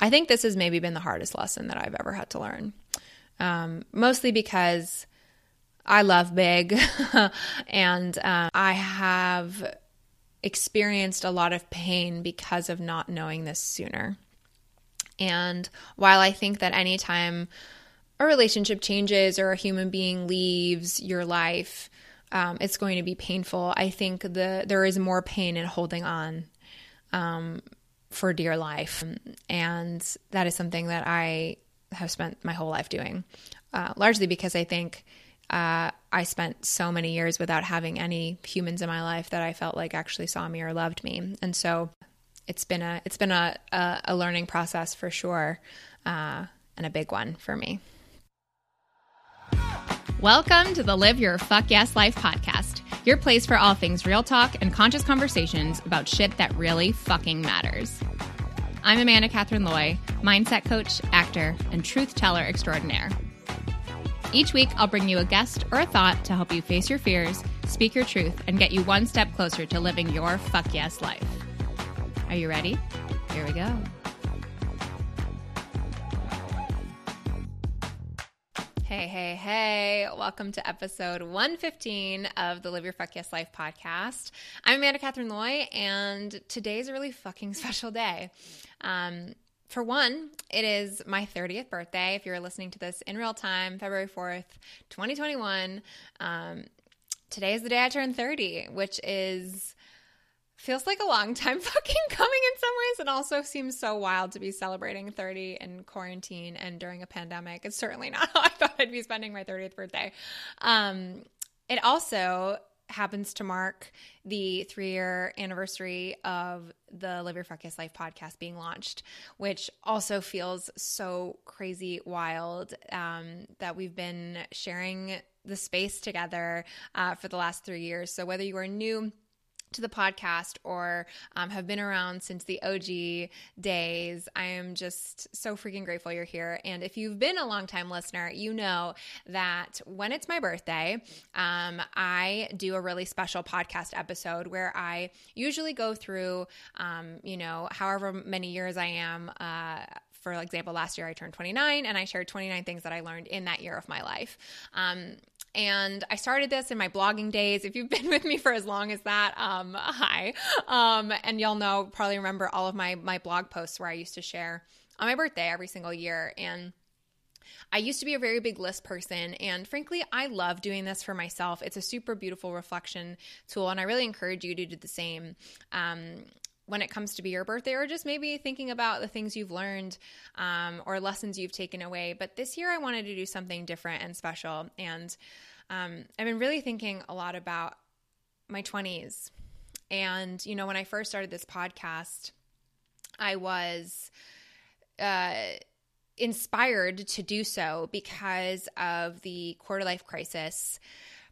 I think this has maybe been the hardest lesson that I've ever had to learn. Um, mostly because I love big and um, I have experienced a lot of pain because of not knowing this sooner. And while I think that anytime a relationship changes or a human being leaves your life, um, it's going to be painful. I think the there is more pain in holding on um, for dear life, and that is something that I have spent my whole life doing, uh, largely because I think uh, I spent so many years without having any humans in my life that I felt like actually saw me or loved me, and so it's been a it's been a a, a learning process for sure, uh, and a big one for me. Welcome to the Live Your Fuck Yes Life podcast, your place for all things real talk and conscious conversations about shit that really fucking matters. I'm Amanda Catherine Loy, mindset coach, actor, and truth teller extraordinaire. Each week, I'll bring you a guest or a thought to help you face your fears, speak your truth, and get you one step closer to living your fuck yes life. Are you ready? Here we go. Hey, hey, hey. Welcome to episode 115 of the Live Your Fuck Yes Life podcast. I'm Amanda Catherine Loy, and today's a really fucking special day. Um, for one, it is my 30th birthday. If you're listening to this in real time, February 4th, 2021. Um, today is the day I turned 30, which is feels like a long time fucking coming in some ways and also seems so wild to be celebrating 30 in quarantine and during a pandemic. It's certainly not how I thought I'd be spending my 30th birthday. Um, it also happens to mark the three year anniversary of the Live Your Fuck Yes Life podcast being launched, which also feels so crazy wild um, that we've been sharing the space together uh, for the last three years. So whether you are new, to the podcast or um, have been around since the OG days. I am just so freaking grateful you're here. And if you've been a long-time listener, you know that when it's my birthday, um, I do a really special podcast episode where I usually go through, um, you know, however many years I am. Uh, for example, last year I turned 29 and I shared 29 things that I learned in that year of my life. Um, and I started this in my blogging days. If you've been with me for as long as that, um, hi. Um, and y'all know, probably remember all of my my blog posts where I used to share on my birthday every single year. And I used to be a very big list person, and frankly, I love doing this for myself. It's a super beautiful reflection tool, and I really encourage you to do the same. Um, when it comes to be your birthday, or just maybe thinking about the things you've learned um, or lessons you've taken away. But this year, I wanted to do something different and special. And um, I've been really thinking a lot about my 20s. And, you know, when I first started this podcast, I was uh, inspired to do so because of the quarter life crisis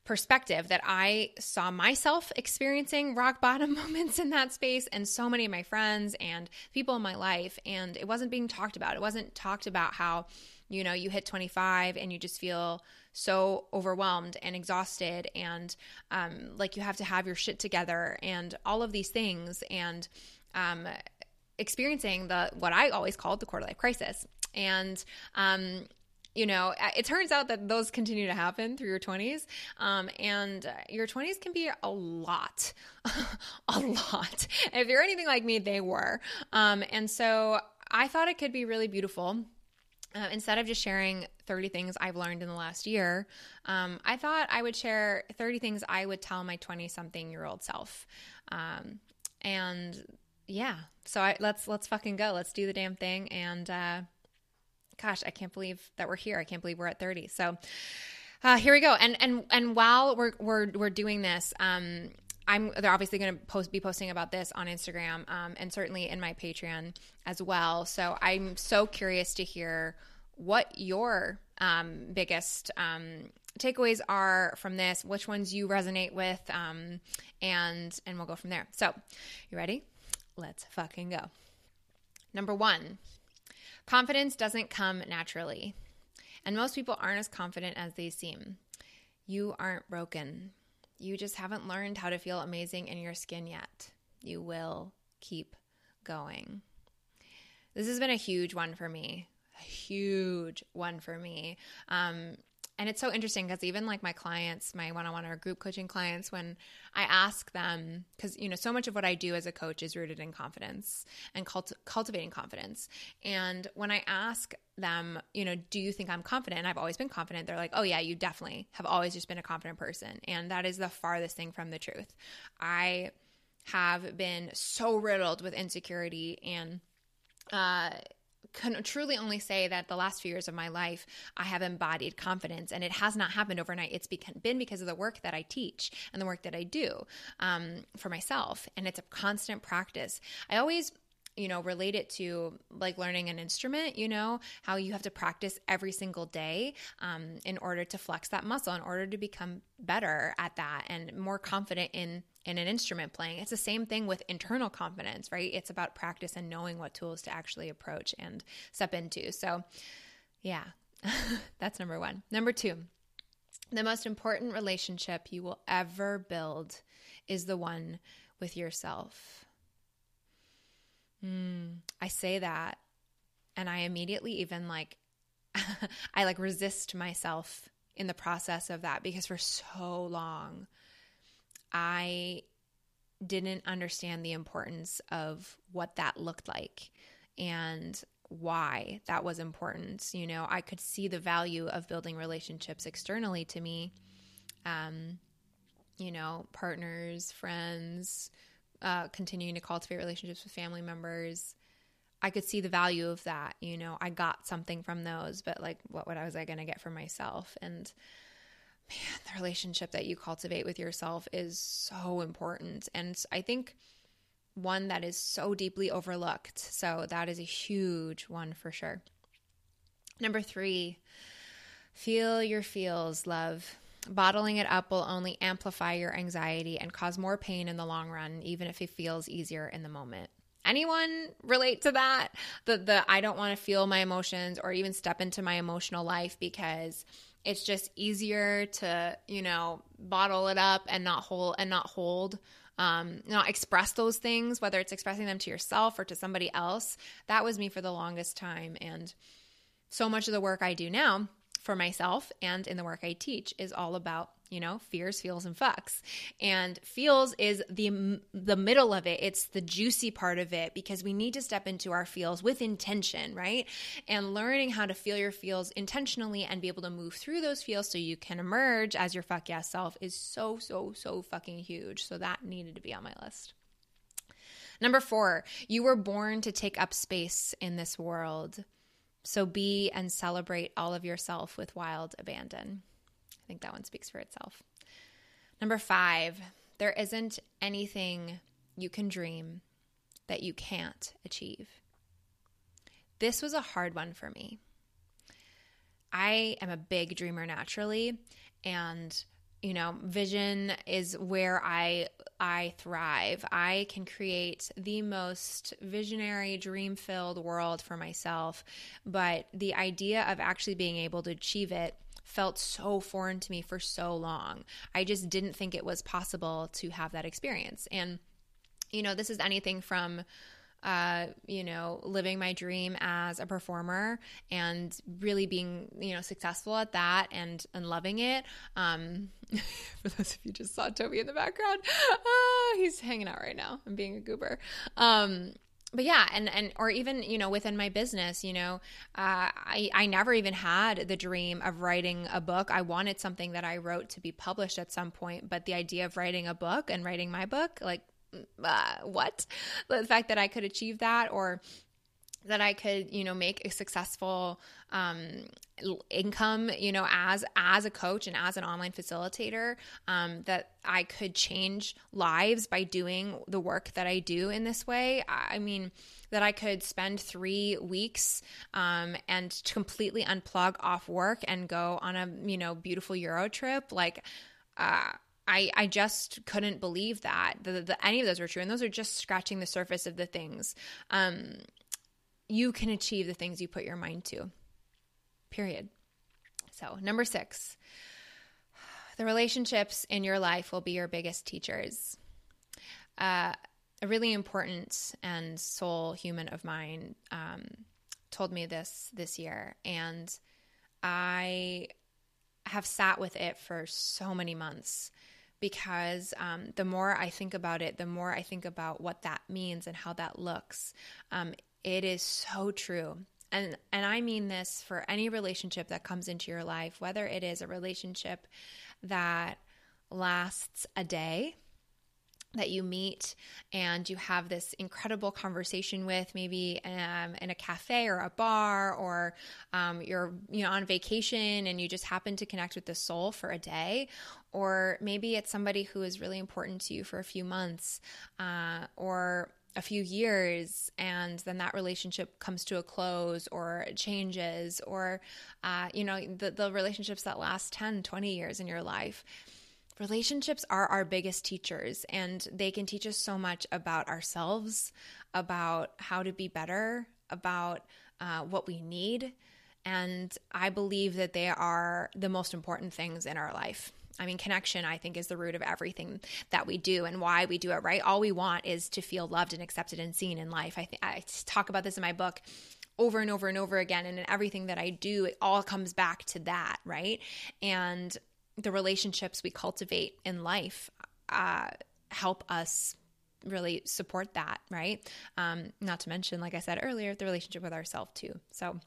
perspective that I saw myself experiencing rock bottom moments in that space and so many of my friends and people in my life. And it wasn't being talked about. It wasn't talked about how, you know, you hit 25 and you just feel so overwhelmed and exhausted and um, like you have to have your shit together and all of these things. And, um, experiencing the what I always called the quarter life crisis. And um, you know, it turns out that those continue to happen through your 20s. Um, and your 20s can be a lot, a lot. If you're anything like me, they were. Um, and so I thought it could be really beautiful. Uh, instead of just sharing 30 things I've learned in the last year, um, I thought I would share 30 things I would tell my 20 something year old self. Um, and yeah, so I, let's let's fucking go. Let's do the damn thing and uh, gosh, I can't believe that we're here. I can't believe we're at 30. So uh, here we go. And and and while we're we're we're doing this, um, I'm they're obviously going to post be posting about this on Instagram um, and certainly in my Patreon as well. So I'm so curious to hear what your um, biggest um, takeaways are from this, which ones you resonate with, um, and and we'll go from there. So, you ready? Let's fucking go. Number one, Confidence doesn't come naturally, and most people aren't as confident as they seem. You aren't broken. You just haven't learned how to feel amazing in your skin yet. You will keep going. This has been a huge one for me. A huge one for me. Um, and it's so interesting because even like my clients, my one on one or group coaching clients, when I ask them, because you know, so much of what I do as a coach is rooted in confidence and cult- cultivating confidence. And when I ask them, you know, do you think I'm confident? I've always been confident. They're like, oh, yeah, you definitely have always just been a confident person. And that is the farthest thing from the truth. I have been so riddled with insecurity and, uh, can truly only say that the last few years of my life, I have embodied confidence, and it has not happened overnight. It's been because of the work that I teach and the work that I do um, for myself, and it's a constant practice. I always you know, relate it to like learning an instrument, you know, how you have to practice every single day um, in order to flex that muscle, in order to become better at that and more confident in in an instrument playing. It's the same thing with internal confidence, right? It's about practice and knowing what tools to actually approach and step into. So, yeah, that's number one. Number two, the most important relationship you will ever build is the one with yourself. Mm, I say that, and I immediately even like, I like resist myself in the process of that because for so long, I didn't understand the importance of what that looked like and why that was important. You know, I could see the value of building relationships externally to me. Um, you know, partners, friends, uh, continuing to cultivate relationships with family members. I could see the value of that. You know, I got something from those, but like, what, what was I going to get for myself? And man, the relationship that you cultivate with yourself is so important. And I think one that is so deeply overlooked. So that is a huge one for sure. Number three, feel your feels, love. Bottling it up will only amplify your anxiety and cause more pain in the long run, even if it feels easier in the moment. Anyone relate to that? The the I don't want to feel my emotions or even step into my emotional life because it's just easier to, you know, bottle it up and not hold and not hold um, not express those things, whether it's expressing them to yourself or to somebody else. That was me for the longest time. And so much of the work I do now for myself and in the work I teach is all about you know fears feels and fucks. And feels is the the middle of it. It's the juicy part of it because we need to step into our feels with intention right? And learning how to feel your feels intentionally and be able to move through those feels so you can emerge as your fuck yes self is so so so fucking huge. So that needed to be on my list. Number 4 you were born to take up space in this world so be and celebrate all of yourself with wild abandon. I think that one speaks for itself. Number five, there isn't anything you can dream that you can't achieve. This was a hard one for me. I am a big dreamer naturally, and you know vision is where i i thrive. I can create the most visionary dream filled world for myself. But the idea of actually being able to achieve it felt so foreign to me for so long. I just didn't think it was possible to have that experience. And you know this is anything from uh, you know, living my dream as a performer and really being, you know, successful at that and and loving it. Um, for those of you just saw Toby in the background, uh, he's hanging out right now and being a goober. Um, but yeah, and and or even you know within my business, you know, uh, I I never even had the dream of writing a book. I wanted something that I wrote to be published at some point, but the idea of writing a book and writing my book, like uh, what? The fact that I could achieve that or that I could, you know, make a successful um, income, you know, as as a coach and as an online facilitator, um, that I could change lives by doing the work that I do in this way. I mean, that I could spend three weeks um, and completely unplug off work and go on a you know beautiful Euro trip, like. Uh, I, I just couldn't believe that, any of those were true. And those are just scratching the surface of the things. Um, you can achieve the things you put your mind to, period. So, number six, the relationships in your life will be your biggest teachers. Uh, a really important and soul human of mine um, told me this this year, and I have sat with it for so many months because um, the more I think about it, the more I think about what that means and how that looks. Um, it is so true. And, and I mean this for any relationship that comes into your life, whether it is a relationship that lasts a day, that you meet and you have this incredible conversation with maybe um, in a cafe or a bar or um, you're you know on vacation and you just happen to connect with the soul for a day or maybe it's somebody who is really important to you for a few months uh, or a few years and then that relationship comes to a close or changes or uh, you know the, the relationships that last 10 20 years in your life relationships are our biggest teachers and they can teach us so much about ourselves, about how to be better, about uh, what we need. And I believe that they are the most important things in our life. I mean, connection, I think, is the root of everything that we do and why we do it, right? All we want is to feel loved and accepted and seen in life. I, th- I talk about this in my book over and over and over again. And in everything that I do, it all comes back to that, right? And the relationships we cultivate in life uh, help us really support that, right? Um, not to mention, like I said earlier, the relationship with ourselves too. So,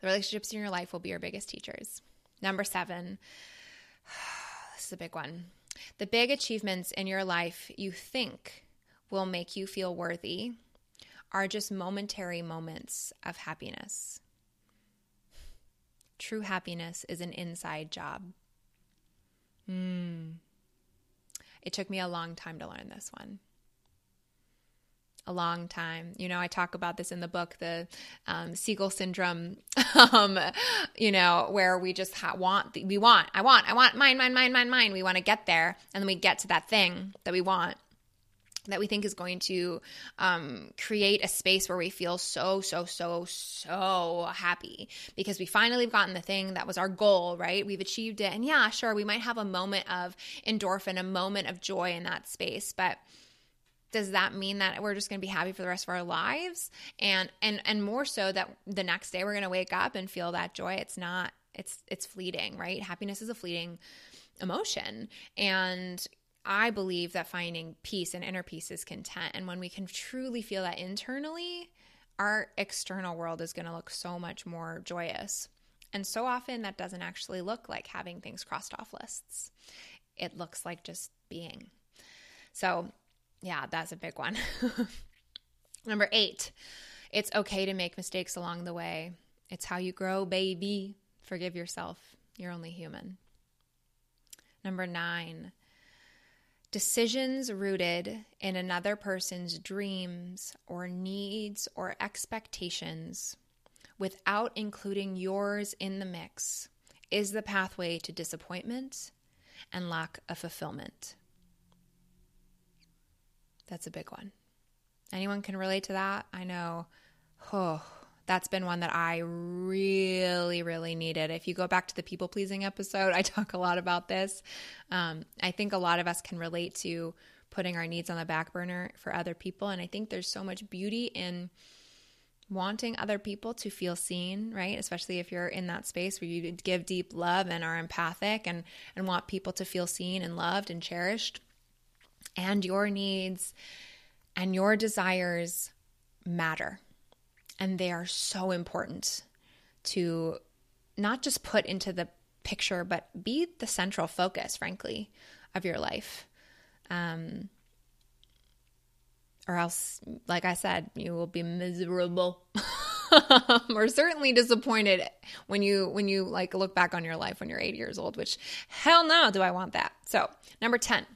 the relationships in your life will be your biggest teachers. Number seven, this is a big one. The big achievements in your life you think will make you feel worthy are just momentary moments of happiness. True happiness is an inside job. Mm. It took me a long time to learn this one. A long time. You know, I talk about this in the book, the um, seagull syndrome, um, you know, where we just ha- want, we want, I want, I want, mine, mine, mine, mine, mine. We want to get there. And then we get to that thing that we want that we think is going to um, create a space where we feel so, so, so, so happy. Because we finally have gotten the thing that was our goal, right? We've achieved it. And yeah, sure, we might have a moment of endorphin, a moment of joy in that space, but does that mean that we're just going to be happy for the rest of our lives? And and and more so that the next day we're going to wake up and feel that joy. It's not it's it's fleeting right? Happiness is a fleeting emotion. And I believe that finding peace and inner peace is content. And when we can truly feel that internally, our external world is going to look so much more joyous. And so often that doesn't actually look like having things crossed off lists, it looks like just being. So, yeah, that's a big one. Number eight, it's okay to make mistakes along the way. It's how you grow, baby. Forgive yourself. You're only human. Number nine, Decisions rooted in another person's dreams or needs or expectations without including yours in the mix is the pathway to disappointment and lack of fulfillment. That's a big one. Anyone can relate to that? I know. Oh, that's been one that I really, really needed. If you go back to the people pleasing episode, I talk a lot about this. Um, I think a lot of us can relate to putting our needs on the back burner for other people. And I think there's so much beauty in wanting other people to feel seen, right? Especially if you're in that space where you give deep love and are empathic and, and want people to feel seen and loved and cherished. And your needs and your desires matter and they are so important to not just put into the picture, but be the central focus, frankly, of your life. Um, or else, like I said, you will be miserable or certainly disappointed when you when you like look back on your life when you're 80 years old. Which hell no, do I want that? So number ten.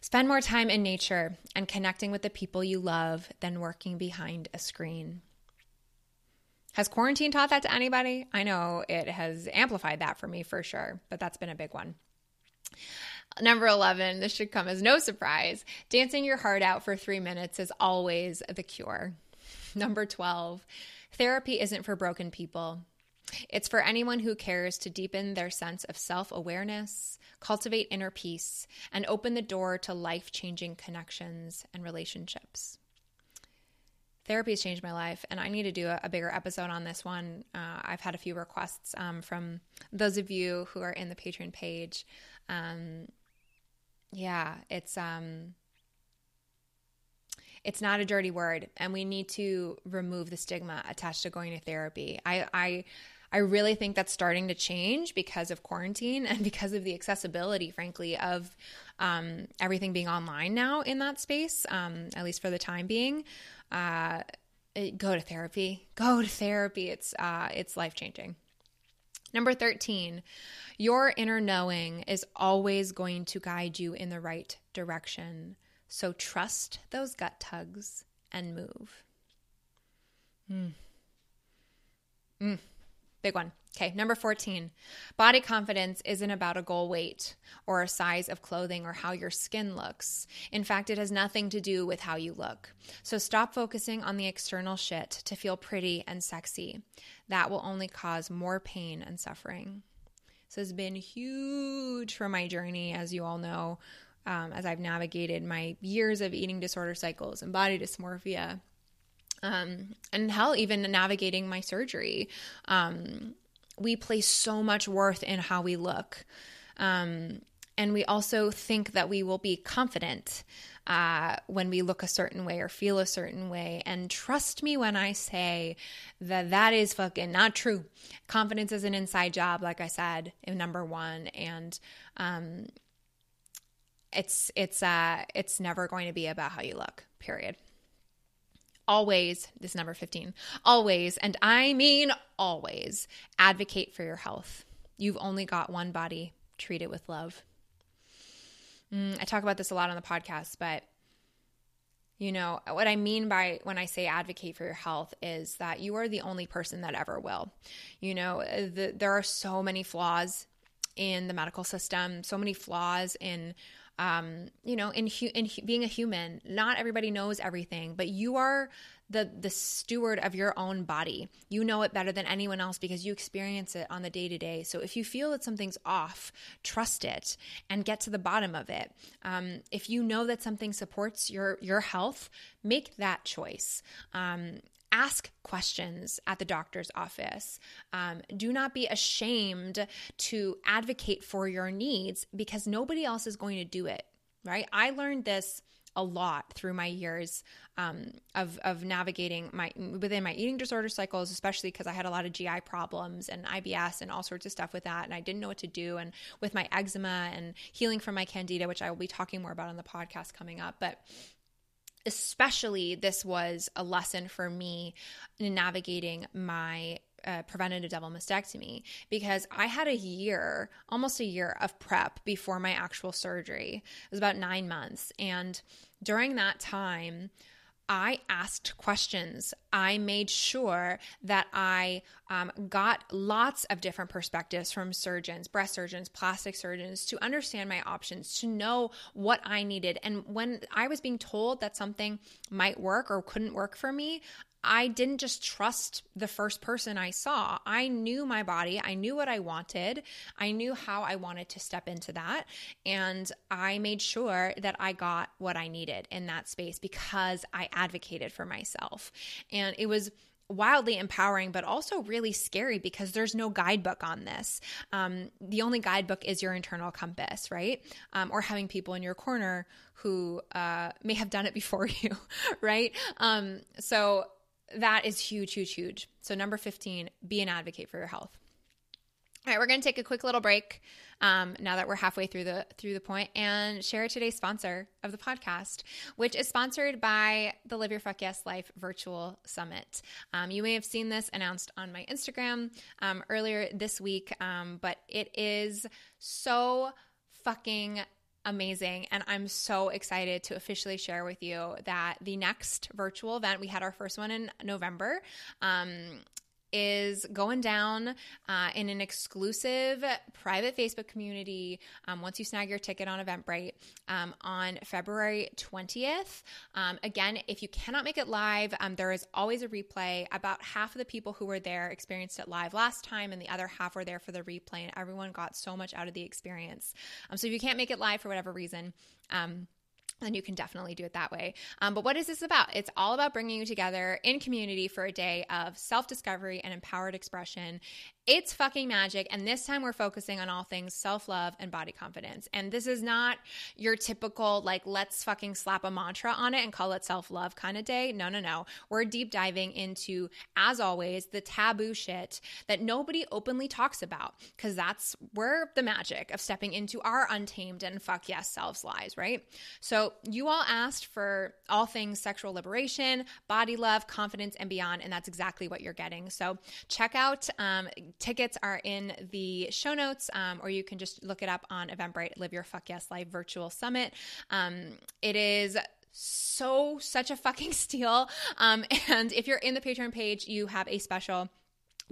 Spend more time in nature and connecting with the people you love than working behind a screen. Has quarantine taught that to anybody? I know it has amplified that for me for sure, but that's been a big one. Number 11, this should come as no surprise. Dancing your heart out for three minutes is always the cure. Number 12, therapy isn't for broken people. It's for anyone who cares to deepen their sense of self awareness, cultivate inner peace, and open the door to life changing connections and relationships. Therapy has changed my life, and I need to do a, a bigger episode on this one. Uh, I've had a few requests um, from those of you who are in the Patreon page. Um, yeah, it's um, it's not a dirty word, and we need to remove the stigma attached to going to therapy. I, I I really think that's starting to change because of quarantine and because of the accessibility, frankly, of um, everything being online now in that space, um, at least for the time being. Uh, go to therapy. Go to therapy. It's uh, it's life changing. Number 13, your inner knowing is always going to guide you in the right direction. So trust those gut tugs and move. Mm. Mm. Big one. Okay, number 14. Body confidence isn't about a goal weight or a size of clothing or how your skin looks. In fact, it has nothing to do with how you look. So stop focusing on the external shit to feel pretty and sexy. That will only cause more pain and suffering. This has been huge for my journey, as you all know, um, as I've navigated my years of eating disorder cycles and body dysmorphia um, and hell, even navigating my surgery. Um, we place so much worth in how we look. Um, and we also think that we will be confident uh, when we look a certain way or feel a certain way. And trust me when I say that that is fucking not true. Confidence is an inside job, like I said, in number one. And, um, it's it's uh it's never going to be about how you look period always, this number 15, always, and I mean always, advocate for your health. You've only got one body, treat it with love. Mm, I talk about this a lot on the podcast, but you know, what I mean by when I say advocate for your health is that you are the only person that ever will. You know, the, there are so many flaws in the medical system, so many flaws in um, you know, in, hu- in hu- being a human, not everybody knows everything, but you are the the steward of your own body. You know it better than anyone else because you experience it on the day to day. So if you feel that something's off, trust it and get to the bottom of it. Um, if you know that something supports your your health, make that choice. Um, ask questions at the doctor's office. Um, do not be ashamed to advocate for your needs because nobody else is going to do it, right? I learned this a lot through my years um, of of navigating my within my eating disorder cycles, especially because I had a lot of GI problems and IBS and all sorts of stuff with that, and I didn't know what to do. And with my eczema and healing from my candida, which I will be talking more about on the podcast coming up, but especially this was a lesson for me in navigating my uh, preventative double mastectomy because I had a year, almost a year of prep before my actual surgery. It was about nine months. And during that time, I asked questions. I made sure that I um, got lots of different perspectives from surgeons, breast surgeons, plastic surgeons to understand my options, to know what I needed. And when I was being told that something might work or couldn't work for me, I didn't just trust the first person I saw. I knew my body. I knew what I wanted. I knew how I wanted to step into that. And I made sure that I got what I needed in that space because I advocated for myself. And it was wildly empowering, but also really scary because there's no guidebook on this. Um, the only guidebook is your internal compass, right? Um, or having people in your corner who uh, may have done it before you, right? Um, so that is huge, huge, huge. So, number 15, be an advocate for your health. All right, we're going to take a quick little break um, now that we're halfway through the through the point and share today's sponsor of the podcast, which is sponsored by the Live Your Fuck Yes Life Virtual Summit. Um, you may have seen this announced on my Instagram um, earlier this week, um, but it is so fucking amazing. And I'm so excited to officially share with you that the next virtual event, we had our first one in November. Um, is going down uh, in an exclusive private Facebook community um, once you snag your ticket on Eventbrite um, on February 20th. Um, again, if you cannot make it live, um, there is always a replay. About half of the people who were there experienced it live last time, and the other half were there for the replay, and everyone got so much out of the experience. Um, so if you can't make it live for whatever reason, um, then you can definitely do it that way. Um, but what is this about? It's all about bringing you together in community for a day of self discovery and empowered expression. It's fucking magic. And this time we're focusing on all things self love and body confidence. And this is not your typical, like, let's fucking slap a mantra on it and call it self love kind of day. No, no, no. We're deep diving into, as always, the taboo shit that nobody openly talks about because that's where the magic of stepping into our untamed and fuck yes selves lies, right? So you all asked for all things sexual liberation, body love, confidence, and beyond. And that's exactly what you're getting. So check out, um, Tickets are in the show notes, um, or you can just look it up on Eventbrite, Live Your Fuck Yes Life Virtual Summit. Um, it is so such a fucking steal. Um, and if you're in the Patreon page, you have a special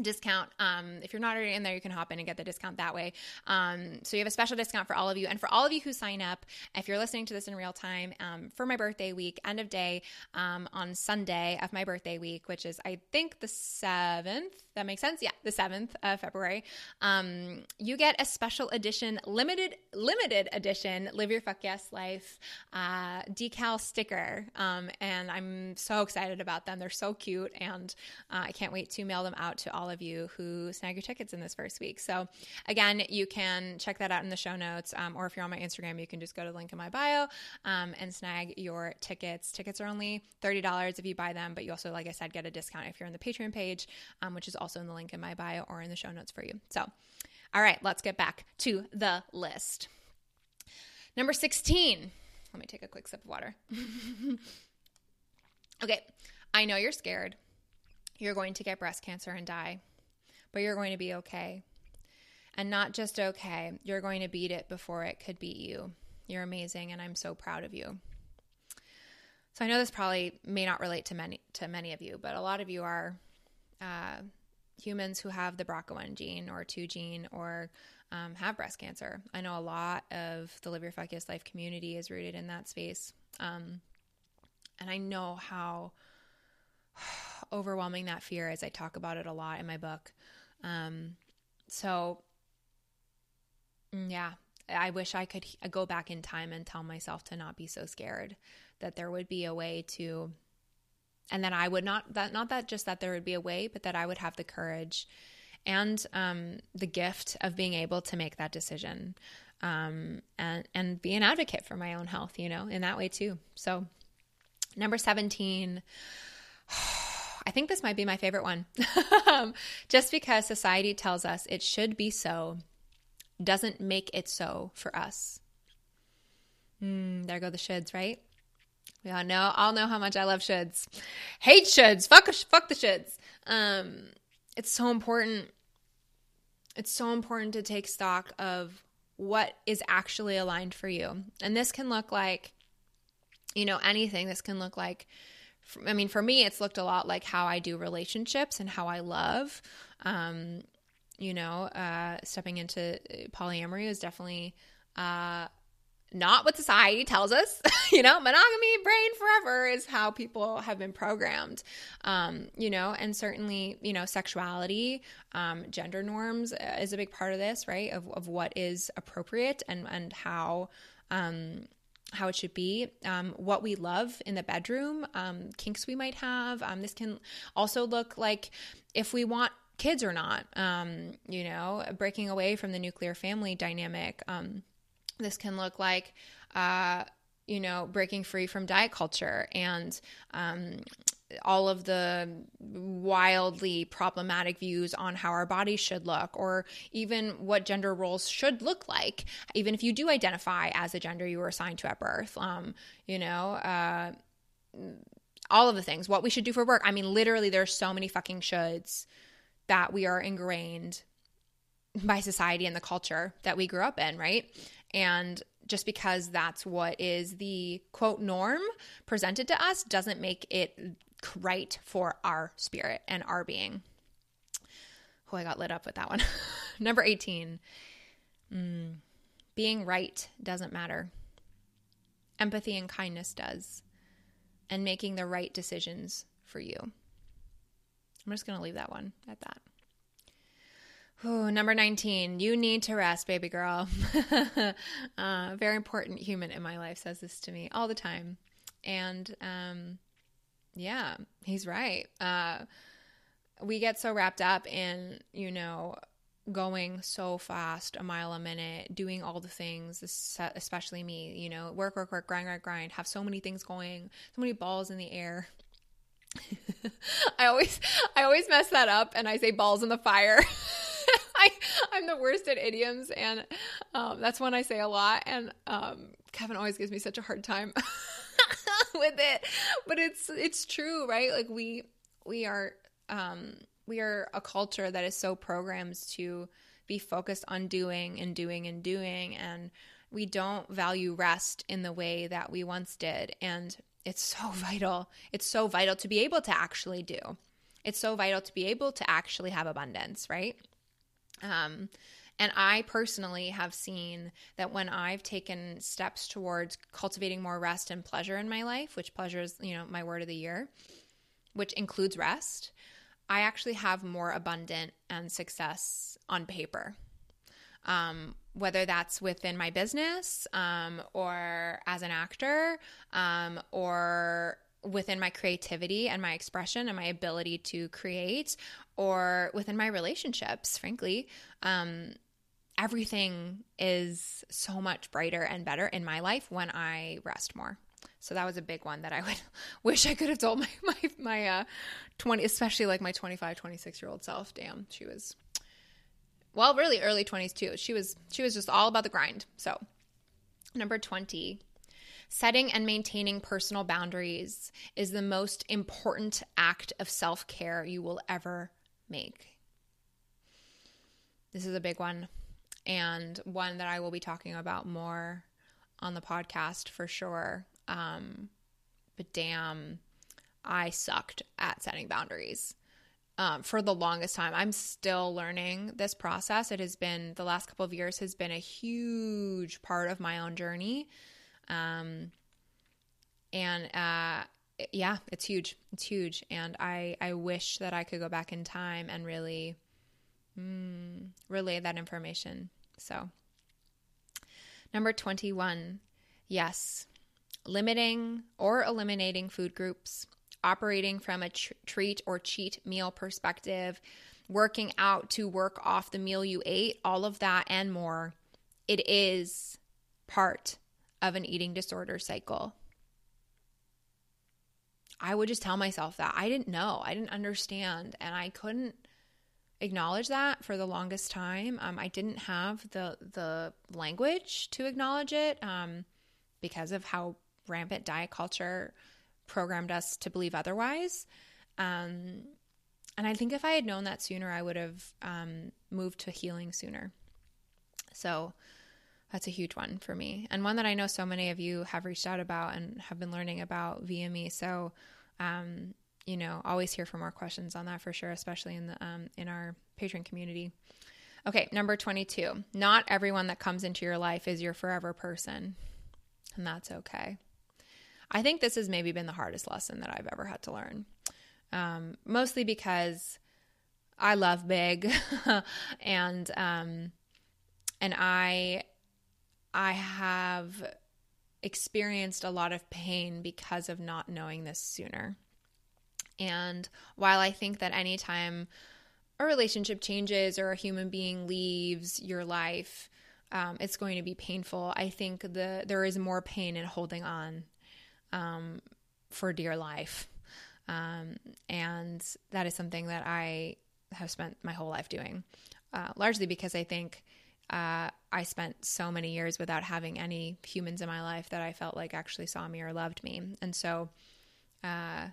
discount. Um, if you're not already in there, you can hop in and get the discount that way. Um, so you have a special discount for all of you. And for all of you who sign up, if you're listening to this in real time, um, for my birthday week, end of day um, on Sunday of my birthday week, which is, I think, the 7th. That makes sense? Yeah, the 7th of February. Um, you get a special edition, limited, limited edition, Live Your Fuck Yes Life uh, decal sticker. Um, and I'm so excited about them. They're so cute. And uh, I can't wait to mail them out to all all of you who snag your tickets in this first week. So, again, you can check that out in the show notes, um, or if you're on my Instagram, you can just go to the link in my bio um, and snag your tickets. Tickets are only $30 if you buy them, but you also, like I said, get a discount if you're on the Patreon page, um, which is also in the link in my bio or in the show notes for you. So, all right, let's get back to the list. Number 16. Let me take a quick sip of water. okay, I know you're scared. You're going to get breast cancer and die, but you're going to be okay. And not just okay, you're going to beat it before it could beat you. You're amazing, and I'm so proud of you. So I know this probably may not relate to many to many of you, but a lot of you are uh, humans who have the BRCA1 gene or 2 gene or um, have breast cancer. I know a lot of the Live Your Yes Life community is rooted in that space. Um, and I know how overwhelming that fear as I talk about it a lot in my book. Um, so, mm, yeah, I wish I could go back in time and tell myself to not be so scared, that there would be a way to, and that I would not, that not that just that there would be a way, but that I would have the courage and um, the gift of being able to make that decision um, and, and be an advocate for my own health, you know, in that way too. So, number 17, I think this might be my favorite one. Just because society tells us it should be so doesn't make it so for us. Mm, there go the shoulds, right? We all know, all know how much I love shoulds. Hate shoulds. Fuck, fuck the shoulds. Um, it's so important. It's so important to take stock of what is actually aligned for you. And this can look like, you know, anything. This can look like I mean, for me, it's looked a lot like how I do relationships and how I love. Um, you know, uh, stepping into polyamory is definitely uh, not what society tells us. you know, monogamy, brain forever is how people have been programmed. Um, you know, and certainly, you know, sexuality, um, gender norms uh, is a big part of this, right? Of, of what is appropriate and and how um, how it should be, um, what we love in the bedroom, um, kinks we might have. Um, this can also look like if we want kids or not, um, you know, breaking away from the nuclear family dynamic. Um, this can look like, uh, you know, breaking free from diet culture and um, all of the wildly problematic views on how our bodies should look, or even what gender roles should look like, even if you do identify as a gender you were assigned to at birth. Um, you know, uh, all of the things, what we should do for work. I mean, literally, there's so many fucking shoulds that we are ingrained by society and the culture that we grew up in, right? And just because that's what is the quote norm presented to us doesn't make it right for our spirit and our being. Oh, I got lit up with that one. Number 18. Mm, being right doesn't matter. Empathy and kindness does. And making the right decisions for you. I'm just going to leave that one at that. Number 19, you need to rest, baby girl. uh, very important human in my life says this to me all the time. And um, yeah, he's right. Uh, we get so wrapped up in, you know, going so fast, a mile a minute, doing all the things, especially me, you know, work, work, work, grind, grind, grind, have so many things going, so many balls in the air. I always I always mess that up and I say balls in the fire. I I'm the worst at idioms and um, that's one I say a lot and um, Kevin always gives me such a hard time with it. But it's it's true, right? Like we we are um, we are a culture that is so programmed to be focused on doing and doing and doing and we don't value rest in the way that we once did and it's so vital. It's so vital to be able to actually do. It's so vital to be able to actually have abundance, right? Um, and I personally have seen that when I've taken steps towards cultivating more rest and pleasure in my life, which pleasure is, you know, my word of the year, which includes rest, I actually have more abundant and success on paper um, whether that's within my business um, or as an actor um, or within my creativity and my expression and my ability to create or within my relationships, frankly. Um, everything is so much brighter and better in my life when I rest more. So that was a big one that I would wish I could have told my my my uh 20 especially like my 25 26 year old self. Damn, she was well, really early 20s too. She was she was just all about the grind. So, number 20, setting and maintaining personal boundaries is the most important act of self-care you will ever make. This is a big one and one that I will be talking about more on the podcast for sure. Um, but damn, I sucked at setting boundaries um, for the longest time. I'm still learning this process. It has been the last couple of years has been a huge part of my own journey. Um, and uh, yeah, it's huge. It's huge. And I, I wish that I could go back in time and really mm, relay that information. So, number 21, yes, limiting or eliminating food groups operating from a tr- treat or cheat meal perspective, working out to work off the meal you ate, all of that and more, it is part of an eating disorder cycle. I would just tell myself that. I didn't know, I didn't understand, and I couldn't acknowledge that for the longest time. Um, I didn't have the the language to acknowledge it um, because of how rampant diet culture programmed us to believe otherwise. Um, and I think if I had known that sooner, I would have um, moved to healing sooner. So that's a huge one for me, and one that I know so many of you have reached out about and have been learning about via me. So, um, you know, always here for more questions on that for sure, especially in the um, in our Patreon community. Okay, number twenty-two. Not everyone that comes into your life is your forever person, and that's okay. I think this has maybe been the hardest lesson that I've ever had to learn. Um, mostly because I love big and um, and I I have experienced a lot of pain because of not knowing this sooner. And while I think that anytime a relationship changes or a human being leaves your life, um, it's going to be painful. I think the there is more pain in holding on um, for dear life. Um, and that is something that I have spent my whole life doing, uh, largely because I think uh, I spent so many years without having any humans in my life that I felt like actually saw me or loved me, and so uh,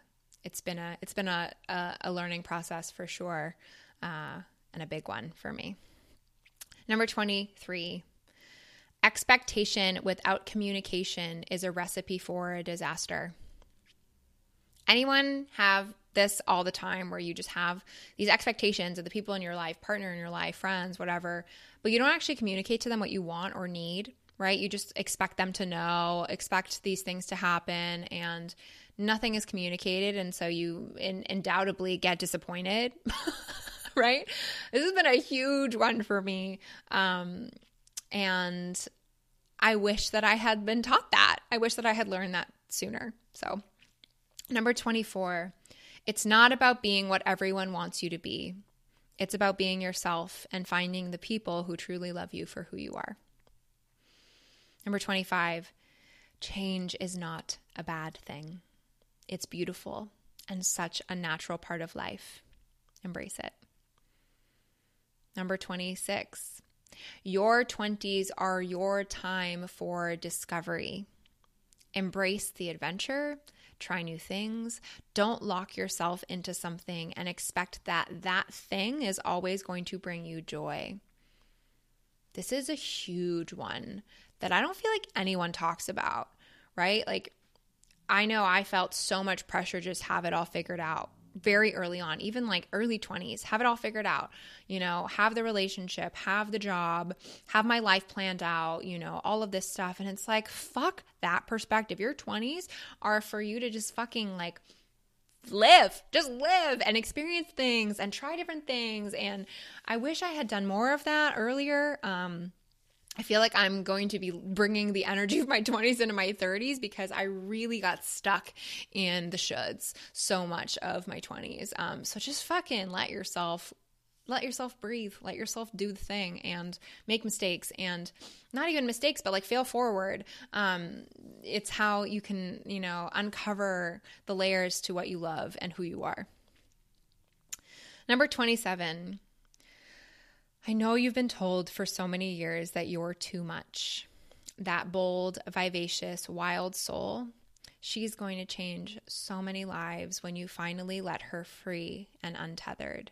it's been a it's been a, a, a learning process for sure, uh, and a big one for me. Number twenty three Expectation without communication is a recipe for a disaster. Anyone have this all the time where you just have these expectations of the people in your life, partner in your life, friends, whatever, but you don't actually communicate to them what you want or need, right? You just expect them to know, expect these things to happen, and nothing is communicated. And so you in, undoubtedly get disappointed, right? This has been a huge one for me. Um, and I wish that I had been taught that. I wish that I had learned that sooner. So, number 24, it's not about being what everyone wants you to be. It's about being yourself and finding the people who truly love you for who you are. Number 25, change is not a bad thing. It's beautiful and such a natural part of life. Embrace it. Number 26, your 20s are your time for discovery. Embrace the adventure, try new things. Don't lock yourself into something and expect that that thing is always going to bring you joy. This is a huge one that I don't feel like anyone talks about, right? Like, I know I felt so much pressure just have it all figured out very early on, even like early 20s, have it all figured out, you know, have the relationship, have the job, have my life planned out, you know, all of this stuff. And it's like, fuck that perspective. Your 20s are for you to just fucking like, live, just live and experience things and try different things. And I wish I had done more of that earlier. Um, I feel like I'm going to be bringing the energy of my 20s into my 30s because I really got stuck in the shoulds so much of my 20s. Um, so just fucking let yourself let yourself breathe, let yourself do the thing and make mistakes and not even mistakes, but like fail forward. Um, it's how you can, you know, uncover the layers to what you love and who you are. Number 27 I know you've been told for so many years that you're too much. That bold, vivacious, wild soul, she's going to change so many lives when you finally let her free and untethered.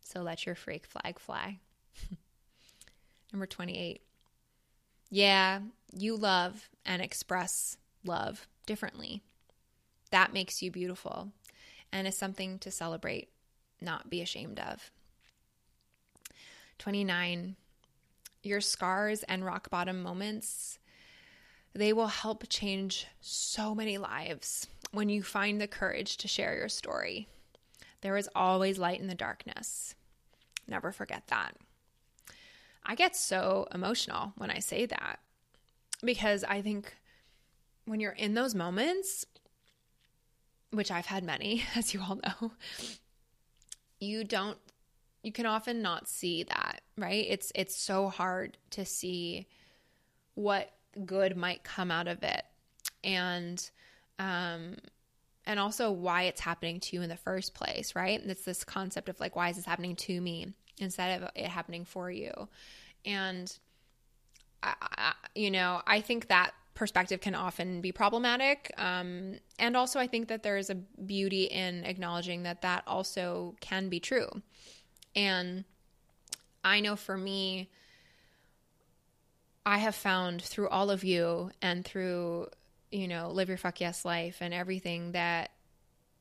So let your freak flag fly. Number 28. Yeah, you love and express love differently. That makes you beautiful and is something to celebrate, not be ashamed of. 29. Your scars and rock bottom moments, they will help change so many lives when you find the courage to share your story. There is always light in the darkness. Never forget that. I get so emotional when I say that because I think when you're in those moments, which I've had many, as you all know, you don't you can often not see that, right? It's it's so hard to see what good might come out of it. And um and also why it's happening to you in the first place, right? And it's this concept of like why is this happening to me instead of it happening for you. And I, I, you know, I think that perspective can often be problematic. Um, and also, I think that there is a beauty in acknowledging that that also can be true. And I know for me, I have found through all of you and through, you know, live your fuck yes life and everything that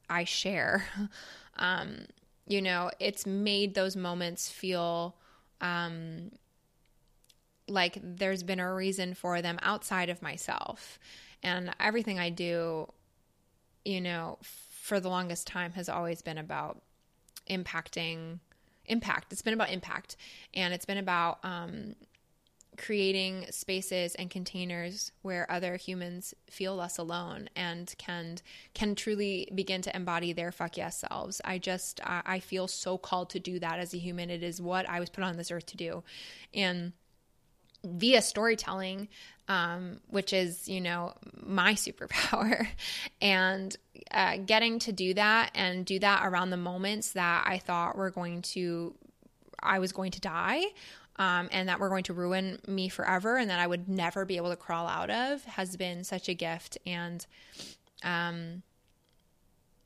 I share, um, you know, it's made those moments feel um, like there's been a reason for them outside of myself. And everything I do, you know, for the longest time has always been about impacting impact. It's been about impact, and it's been about um, creating spaces and containers where other humans feel less alone and can can truly begin to embody their fuck yes selves. I just I, I feel so called to do that as a human. It is what I was put on this earth to do, and via storytelling, um, which is, you know, my superpower. and uh, getting to do that and do that around the moments that I thought were going to, I was going to die. Um, and that were going to ruin me forever and that I would never be able to crawl out of has been such a gift. And um,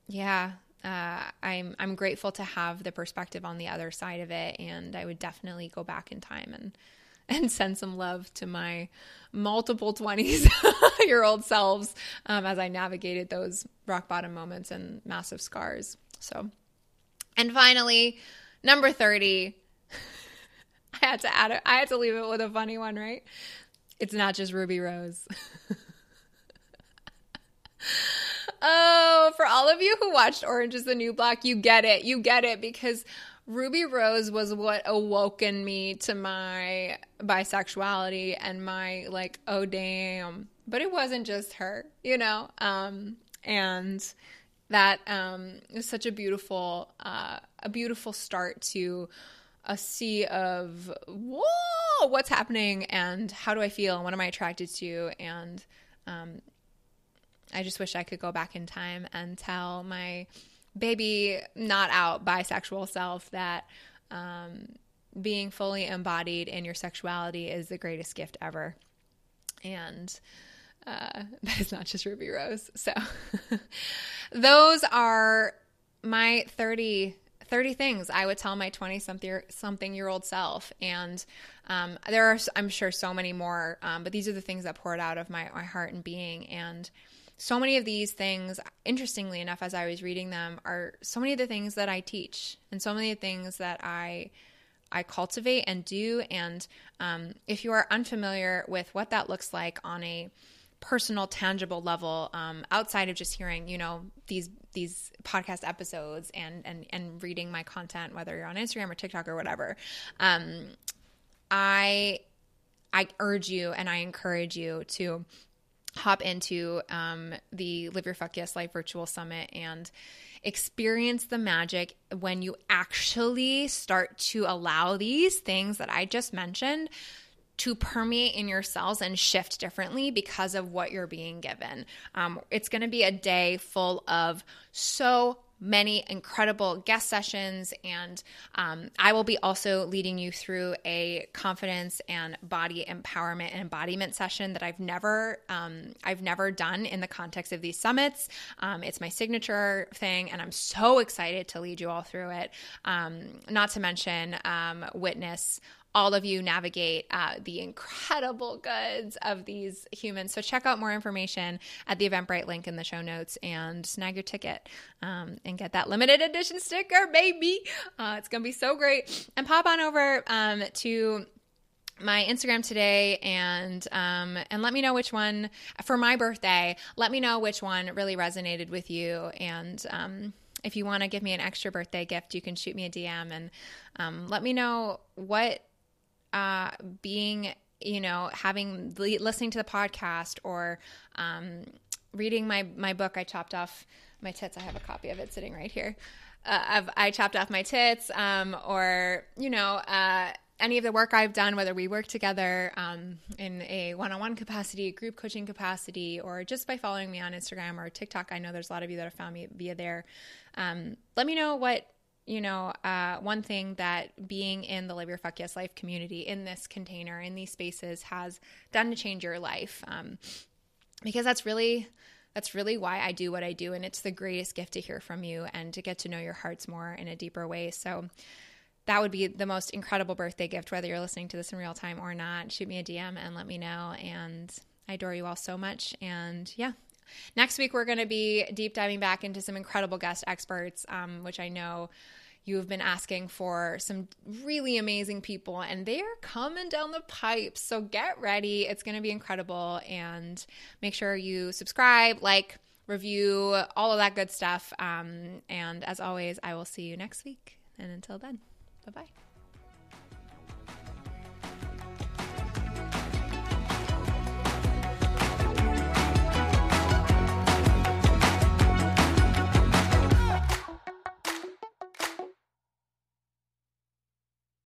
yeah, uh, I'm I'm grateful to have the perspective on the other side of it, and I would definitely go back in time and and send some love to my multiple 20s year old selves um, as I navigated those rock bottom moments and massive scars. So, and finally, number 30. I had to add it. I had to leave it with a funny one, right? It's not just Ruby Rose. oh, for all of you who watched Orange is the New Black, you get it. You get it because Ruby Rose was what awoken me to my bisexuality and my like, oh damn. But it wasn't just her, you know? Um, and that um, is such a beautiful, uh, a beautiful start to a sea of whoa, what's happening and how do I feel and what am I attracted to and um, I just wish I could go back in time and tell my baby not out bisexual self that um, being fully embodied in your sexuality is the greatest gift ever and uh, that is not just Ruby Rose. So, those are my 30 30 things I would tell my 20 something something year old self. And um, there are, I'm sure, so many more, um, but these are the things that poured out of my, my heart and being. And so many of these things, interestingly enough, as I was reading them, are so many of the things that I teach and so many of the things that I. I cultivate and do. And um, if you are unfamiliar with what that looks like on a personal, tangible level, um, outside of just hearing, you know, these these podcast episodes and and and reading my content, whether you're on Instagram or TikTok or whatever, um, I I urge you and I encourage you to hop into um, the Live Your Fuck Yes Life Virtual Summit and experience the magic when you actually start to allow these things that I just mentioned to permeate in your cells and shift differently because of what you're being given. Um, it's going to be a day full of so many incredible guest sessions and um, i will be also leading you through a confidence and body empowerment and embodiment session that i've never um, i've never done in the context of these summits. Um, it's my signature thing and i'm so excited to lead you all through it. Um, not to mention um, witness all of you navigate uh, the incredible goods of these humans. So check out more information at the Eventbrite link in the show notes and snag your ticket um, and get that limited edition sticker, baby. Uh, it's gonna be so great. And pop on over um, to my Instagram today and um, and let me know which one for my birthday. Let me know which one really resonated with you and. Um, if you want to give me an extra birthday gift, you can shoot me a DM and um, let me know what uh, being, you know, having listening to the podcast or um, reading my my book. I chopped off my tits. I have a copy of it sitting right here. Uh, i chopped off my tits, um, or you know. Uh, any of the work I've done, whether we work together um, in a one on one capacity, group coaching capacity, or just by following me on Instagram or TikTok, I know there's a lot of you that have found me via there. Um, let me know what you know, uh, one thing that being in the Live Your Fuck Yes Life community in this container, in these spaces, has done to change your life. Um, because that's really that's really why I do what I do. And it's the greatest gift to hear from you and to get to know your hearts more in a deeper way. So that would be the most incredible birthday gift, whether you're listening to this in real time or not. Shoot me a DM and let me know. And I adore you all so much. And yeah, Next week, we're going to be deep diving back into some incredible guest experts, um, which I know you have been asking for some really amazing people, and they are coming down the pipes. So get ready. It's going to be incredible. And make sure you subscribe, like, review, all of that good stuff. Um, and as always, I will see you next week. And until then, bye bye.